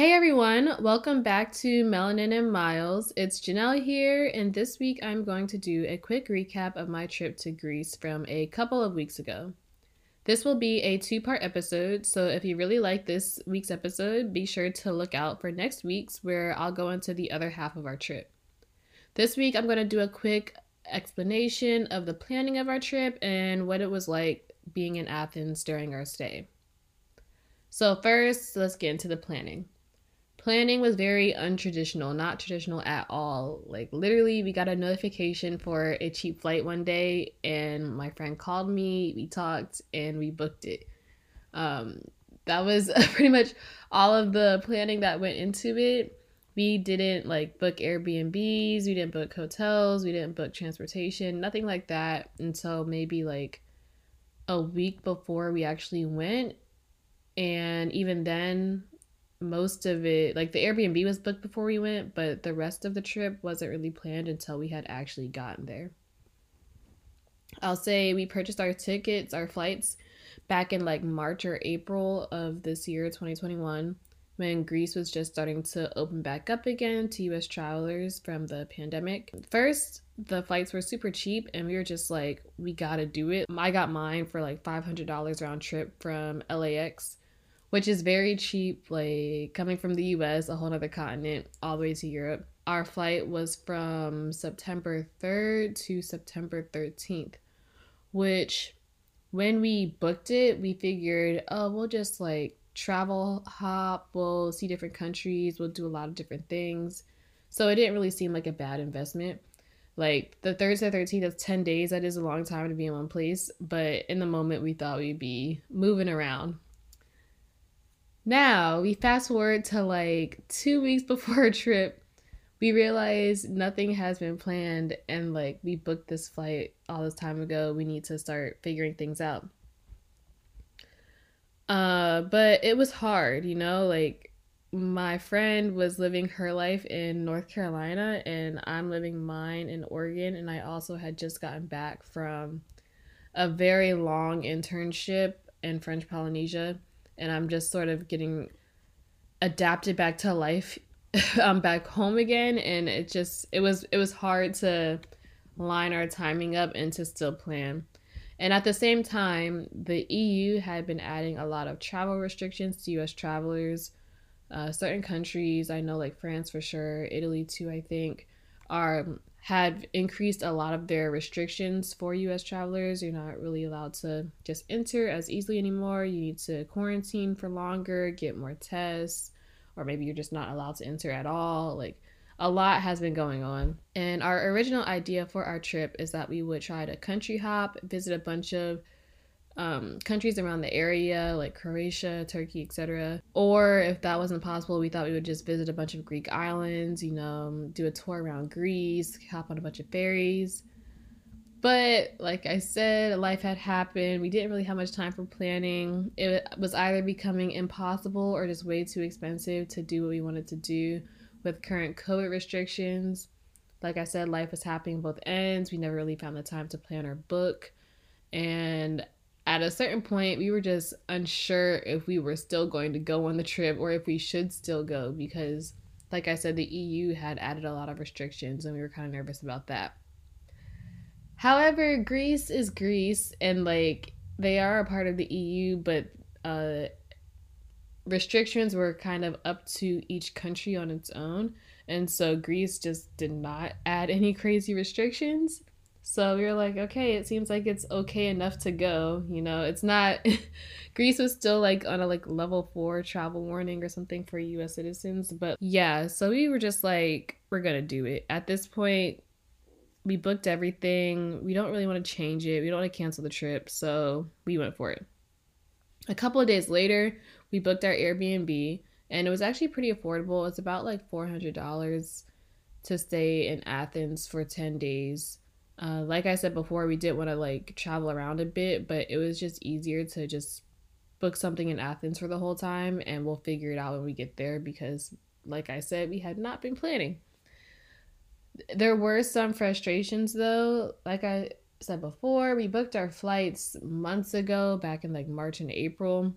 Hey everyone, welcome back to Melanin and Miles. It's Janelle here, and this week I'm going to do a quick recap of my trip to Greece from a couple of weeks ago. This will be a two part episode, so if you really like this week's episode, be sure to look out for next week's where I'll go into the other half of our trip. This week, I'm going to do a quick explanation of the planning of our trip and what it was like being in Athens during our stay. So, first, let's get into the planning planning was very untraditional, not traditional at all. Like literally we got a notification for a cheap flight one day and my friend called me, we talked and we booked it. Um that was pretty much all of the planning that went into it. We didn't like book Airbnbs, we didn't book hotels, we didn't book transportation, nothing like that until maybe like a week before we actually went. And even then, most of it like the Airbnb was booked before we went, but the rest of the trip wasn't really planned until we had actually gotten there. I'll say we purchased our tickets, our flights back in like March or April of this year, 2021, when Greece was just starting to open back up again to US travelers from the pandemic. First, the flights were super cheap and we were just like, we gotta do it. I got mine for like $500 round trip from LAX which is very cheap, like coming from the US, a whole other continent, all the way to Europe. Our flight was from September 3rd to September 13th, which when we booked it, we figured, oh, we'll just like travel hop, we'll see different countries, we'll do a lot of different things. So it didn't really seem like a bad investment. Like the 3rd to 13th, that's 10 days. That is a long time to be in one place. But in the moment, we thought we'd be moving around now we fast forward to like two weeks before our trip. We realize nothing has been planned and like we booked this flight all this time ago. We need to start figuring things out. Uh, but it was hard, you know, like my friend was living her life in North Carolina and I'm living mine in Oregon and I also had just gotten back from a very long internship in French Polynesia and I'm just sort of getting adapted back to life um back home again and it just it was it was hard to line our timing up and to still plan. And at the same time, the EU had been adding a lot of travel restrictions to US travelers. Uh, certain countries, I know like France for sure, Italy too, I think, are had increased a lot of their restrictions for US travelers. You're not really allowed to just enter as easily anymore. You need to quarantine for longer, get more tests, or maybe you're just not allowed to enter at all. Like a lot has been going on. And our original idea for our trip is that we would try to country hop, visit a bunch of um, countries around the area like Croatia, Turkey, etc. Or if that wasn't possible, we thought we would just visit a bunch of Greek islands, you know, do a tour around Greece, hop on a bunch of ferries. But like I said, life had happened. We didn't really have much time for planning. It was either becoming impossible or just way too expensive to do what we wanted to do with current COVID restrictions. Like I said, life was happening both ends. We never really found the time to plan our book. And at a certain point, we were just unsure if we were still going to go on the trip or if we should still go because, like I said, the EU had added a lot of restrictions and we were kind of nervous about that. However, Greece is Greece and like they are a part of the EU, but uh, restrictions were kind of up to each country on its own. And so Greece just did not add any crazy restrictions. So we were like, okay, it seems like it's okay enough to go. You know, it's not. Greece was still like on a like level four travel warning or something for U.S. citizens, but yeah. So we were just like, we're gonna do it. At this point, we booked everything. We don't really want to change it. We don't want to cancel the trip, so we went for it. A couple of days later, we booked our Airbnb, and it was actually pretty affordable. It's about like four hundred dollars to stay in Athens for ten days uh, like I said before, we did want to like travel around a bit, but it was just easier to just book something in Athens for the whole time and we'll figure it out when we get there because, like I said, we had not been planning. There were some frustrations though. Like I said before, we booked our flights months ago, back in like March and April,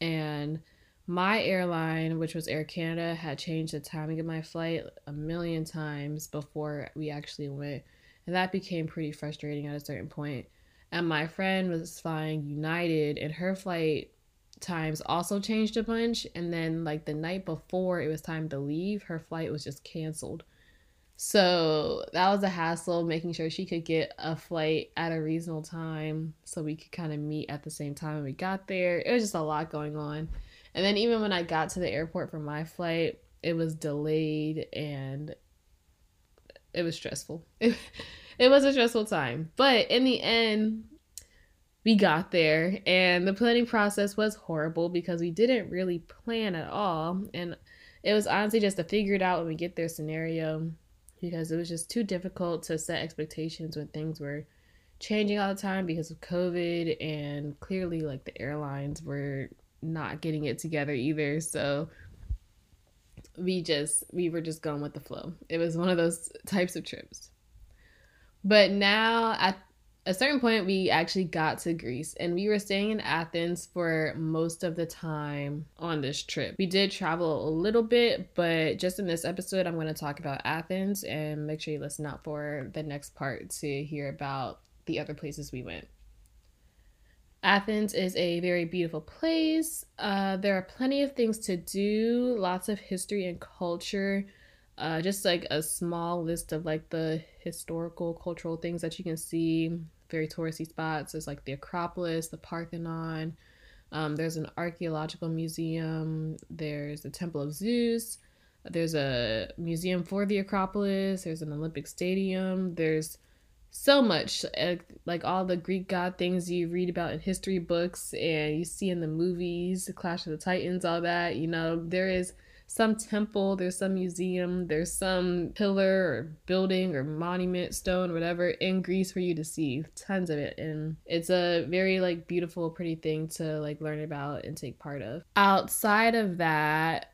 and my airline, which was Air Canada, had changed the timing of my flight a million times before we actually went and that became pretty frustrating at a certain point. And my friend was flying United, and her flight times also changed a bunch. And then, like the night before it was time to leave, her flight was just canceled. So that was a hassle making sure she could get a flight at a reasonable time so we could kind of meet at the same time when we got there. It was just a lot going on. And then, even when I got to the airport for my flight, it was delayed and it was stressful. It, it was a stressful time. But in the end, we got there and the planning process was horrible because we didn't really plan at all. And it was honestly just to figure it out when we get there scenario because it was just too difficult to set expectations when things were changing all the time because of COVID and clearly like the airlines were not getting it together either. So we just we were just going with the flow. It was one of those types of trips. But now at a certain point we actually got to Greece and we were staying in Athens for most of the time on this trip. We did travel a little bit, but just in this episode I'm going to talk about Athens and make sure you listen out for the next part to hear about the other places we went. Athens is a very beautiful place. Uh, there are plenty of things to do, lots of history and culture. Uh, just like a small list of like the historical, cultural things that you can see. Very touristy spots. There's like the Acropolis, the Parthenon. Um, there's an archaeological museum. There's the Temple of Zeus. There's a museum for the Acropolis. There's an Olympic stadium. There's so much eh, like all the greek god things you read about in history books and you see in the movies the clash of the titans all that you know there is some temple there's some museum there's some pillar or building or monument stone whatever in greece for you to see tons of it. And it's a very like beautiful pretty thing to like learn about and take part of. Outside of that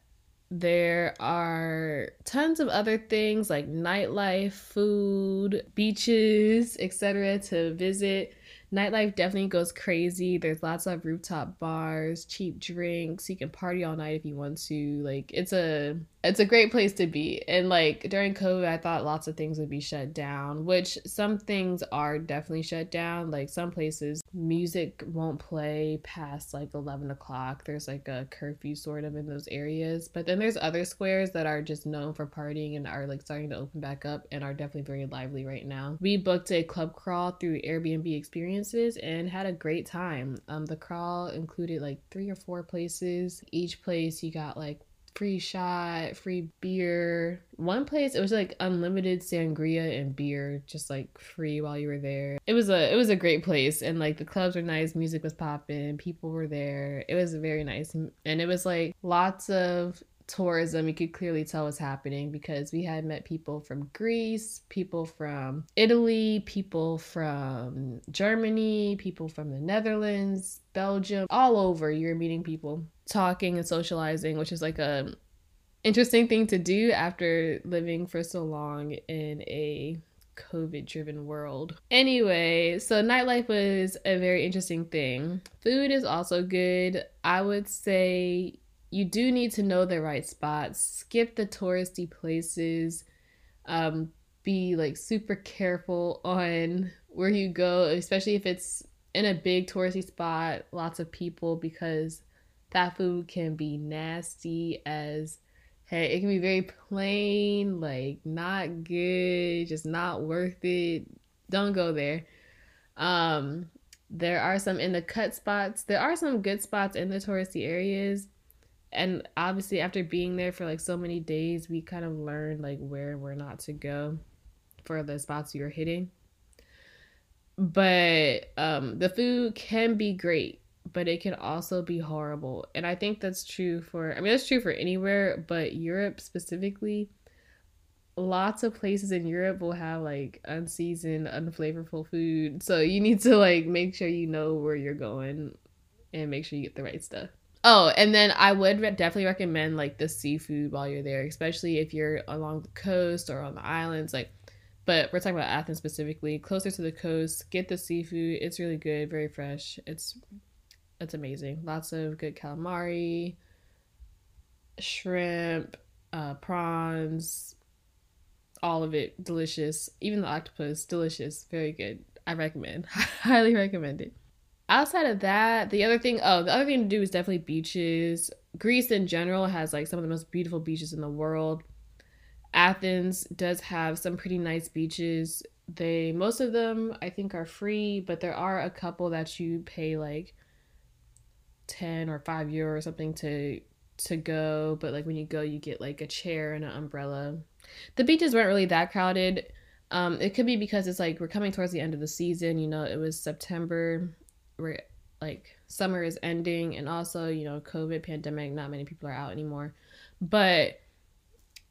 there are tons of other things like nightlife, food, beaches, etc. to visit nightlife definitely goes crazy. There's lots of rooftop bars, cheap drinks. You can party all night if you want to. Like it's a it's a great place to be. And like during COVID, I thought lots of things would be shut down, which some things are definitely shut down. Like some places, music won't play past like 11 o'clock. There's like a curfew sort of in those areas. But then there's other squares that are just known for partying and are like starting to open back up and are definitely very lively right now. We booked a club crawl through Airbnb experiences and had a great time. Um, the crawl included like three or four places. Each place you got like free shot, free beer. One place it was like unlimited sangria and beer, just like free while you were there. It was a it was a great place, and like the clubs were nice, music was popping, people were there. It was very nice, and it was like lots of tourism you could clearly tell was happening because we had met people from Greece, people from Italy, people from Germany, people from the Netherlands, Belgium, all over. You're meeting people, talking and socializing, which is like a interesting thing to do after living for so long in a COVID driven world. Anyway, so nightlife was a very interesting thing. Food is also good. I would say you do need to know the right spots, skip the touristy places, um, be like super careful on where you go, especially if it's in a big touristy spot, lots of people, because that food can be nasty as hey, it can be very plain, like not good, just not worth it. Don't go there. Um, there are some in the cut spots. There are some good spots in the touristy areas. And obviously after being there for like so many days, we kind of learned like where we're not to go for the spots you're hitting. But um the food can be great but it can also be horrible. And I think that's true for, I mean, that's true for anywhere, but Europe specifically. Lots of places in Europe will have like unseasoned, unflavorful food. So you need to like make sure you know where you're going and make sure you get the right stuff. Oh, and then I would re- definitely recommend like the seafood while you're there, especially if you're along the coast or on the islands. Like, but we're talking about Athens specifically, closer to the coast. Get the seafood; it's really good, very fresh. It's it's amazing. Lots of good calamari, shrimp, uh, prawns, all of it delicious. Even the octopus, delicious, very good. I recommend, highly recommend it. Outside of that, the other thing, oh, the other thing to do is definitely beaches. Greece in general has like some of the most beautiful beaches in the world. Athens does have some pretty nice beaches. They most of them I think are free, but there are a couple that you pay like 10 or 5 euro or something to to go but like when you go you get like a chair and an umbrella the beaches weren't really that crowded um it could be because it's like we're coming towards the end of the season you know it was september where like summer is ending and also you know covid pandemic not many people are out anymore. But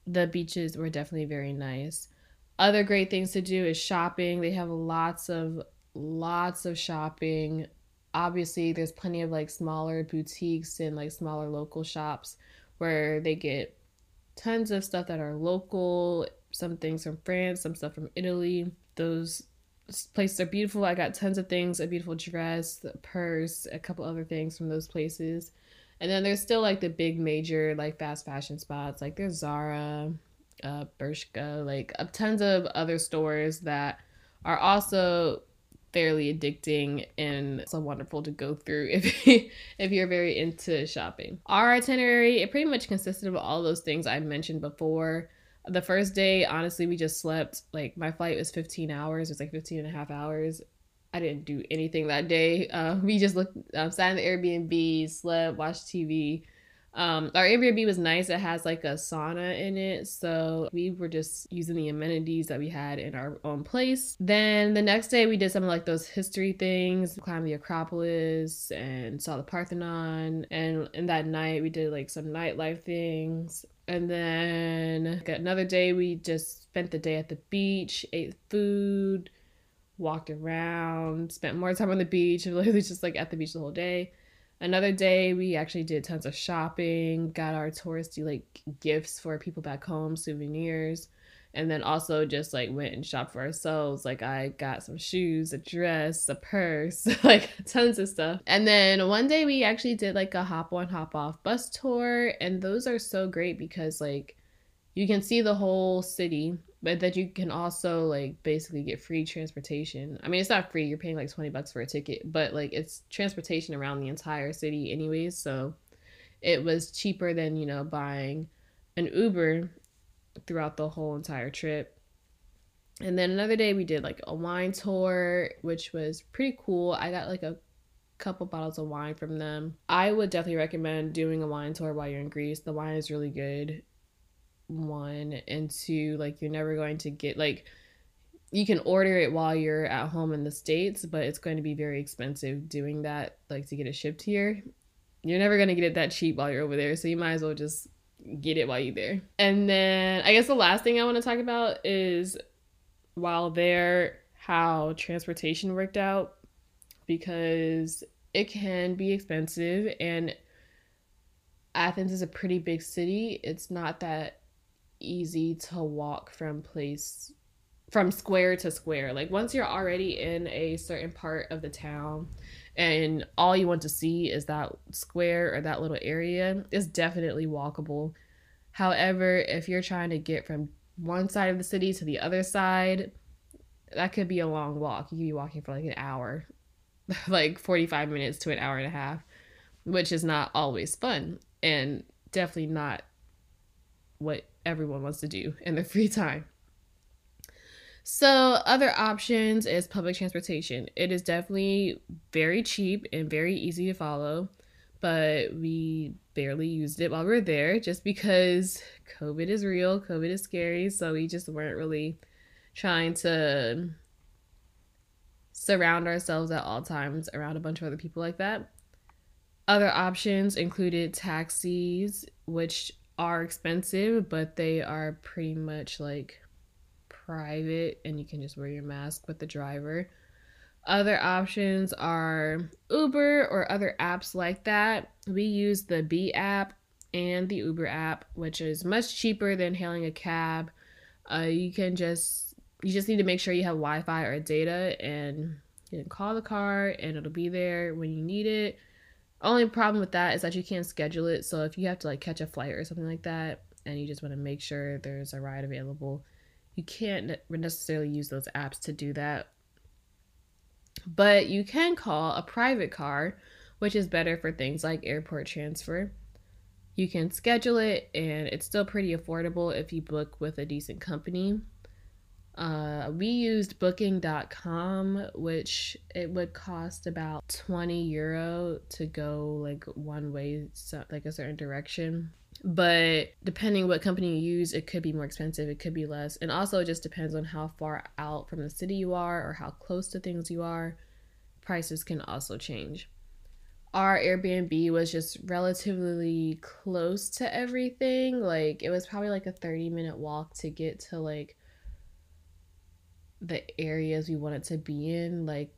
the beaches were definitely very nice. Other great things to do is shopping. They have lots of lots of shopping. Obviously there's plenty of like smaller boutiques and like smaller local shops where they get tons of stuff that are local some things from france some stuff from italy. Those places are beautiful i got tons of things a beautiful dress a purse a couple other things from those places and then there's still like the big major like fast fashion spots like there's zara uh bershka like uh, tons of other stores that are also fairly addicting and so wonderful to go through if if you're very into shopping. Our itinerary, it pretty much consisted of all those things I mentioned before. The first day, honestly, we just slept. Like my flight was 15 hours. It was like 15 and a half hours. I didn't do anything that day. Uh, we just looked, um, sat in the Airbnb, slept, watched TV, um, our Airbnb was nice. It has like a sauna in it. So we were just using the amenities that we had in our own place. Then the next day we did some of like those history things, climbed the Acropolis and saw the Parthenon. And in that night we did like some nightlife things. And then another day we just spent the day at the beach, ate food, walked around, spent more time on the beach, and literally just like at the beach the whole day. Another day, we actually did tons of shopping, got our touristy like gifts for people back home, souvenirs, and then also just like went and shopped for ourselves. Like I got some shoes, a dress, a purse, like tons of stuff. And then one day we actually did like a hop on, hop off bus tour, and those are so great because like you can see the whole city but that you can also like basically get free transportation. I mean, it's not free; you're paying like twenty bucks for a ticket, but like it's transportation around the entire city, anyways. So it was cheaper than you know buying an Uber throughout the whole entire trip. And then another day we did like a wine tour, which was pretty cool. I got like a couple bottles of wine from them. I would definitely recommend doing a wine tour while you're in Greece. The wine is really good one and two like you're never going to get like you can order it while you're at home in the states but it's going to be very expensive doing that like to get it shipped here you're never going to get it that cheap while you're over there so you might as well just get it while you're there and then i guess the last thing i want to talk about is while there how transportation worked out because it can be expensive and Athens is a pretty big city. It's not that easy to walk from place from square to square. Like once you're already in a certain part of the town and all you want to see is that square or that little area, it's definitely walkable. However, if you're trying to get from one side of the city to the other side, that could be a long walk. You could be walking for like an hour, like 45 minutes to an hour and a half, which is not always fun and definitely not what everyone wants to do in their free time. So, other options is public transportation. It is definitely very cheap and very easy to follow, but we barely used it while we are there just because COVID is real, COVID is scary, so we just weren't really trying to surround ourselves at all times around a bunch of other people like that. Other options included taxis, which are expensive, but they are pretty much like private and you can just wear your mask with the driver. Other options are Uber or other apps like that. We use the B app and the Uber app, which is much cheaper than hailing a cab. Uh, you can just you just need to make sure you have Wi-Fi or data, and you can call the car, and it'll be there when you need it. Only problem with that is that you can't schedule it. So if you have to like catch a flight or something like that, and you just want to make sure there's a ride available, you can't necessarily use those apps to do that. But you can call a private car, which is better for things like airport transfer. You can schedule it, and it's still pretty affordable if you book with a decent company. Uh, we used booking.com, which it would cost about 20 euro to go like one way, so, like a certain direction. But depending what company you use it could be more expensive it could be less. And also it just depends on how far out from the city you are or how close to things you are. Prices can also change. Our airbnb was just relatively close to everything. Like it was probably like a 30 minute walk to get to like the areas we wanted to be in like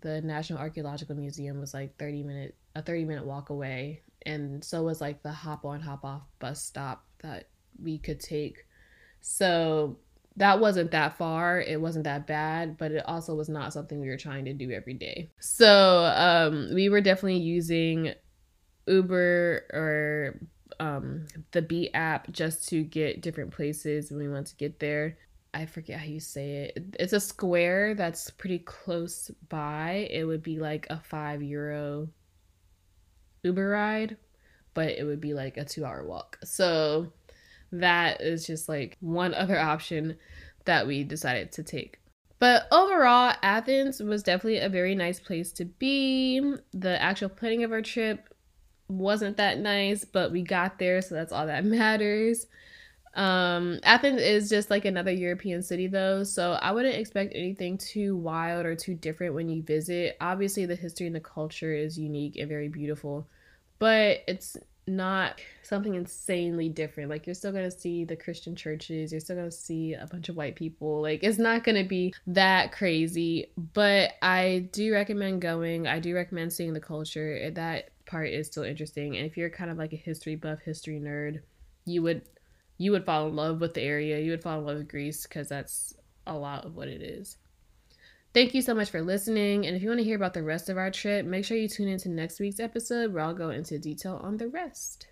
the national archaeological museum was like 30 minute a 30 minute walk away and so was like the hop on hop off bus stop that we could take. So that wasn't that far it wasn't that bad but it also was not something we were trying to do every day. So um, we were definitely using uber or um, the Bee app just to get different places when we want to get there I forget how you say it. It's a square that's pretty close by. It would be like a five euro Uber ride, but it would be like a two hour walk. So that is just like one other option that we decided to take. But overall, Athens was definitely a very nice place to be. The actual planning of our trip wasn't that nice, but we got there, so that's all that matters. Um, Athens is just like another European city, though, so I wouldn't expect anything too wild or too different when you visit. Obviously, the history and the culture is unique and very beautiful, but it's not something insanely different. Like you're still gonna see the Christian churches, you're still gonna see a bunch of white people. Like it's not gonna be that crazy, but I do recommend going. I do recommend seeing the culture. That part is still interesting. And if you're kind of like a history buff, history nerd, you would you would fall in love with the area. You would fall in love with Greece because that's a lot of what it is. Thank you so much for listening. And if you want to hear about the rest of our trip, make sure you tune into next week's episode where I'll go into detail on the rest.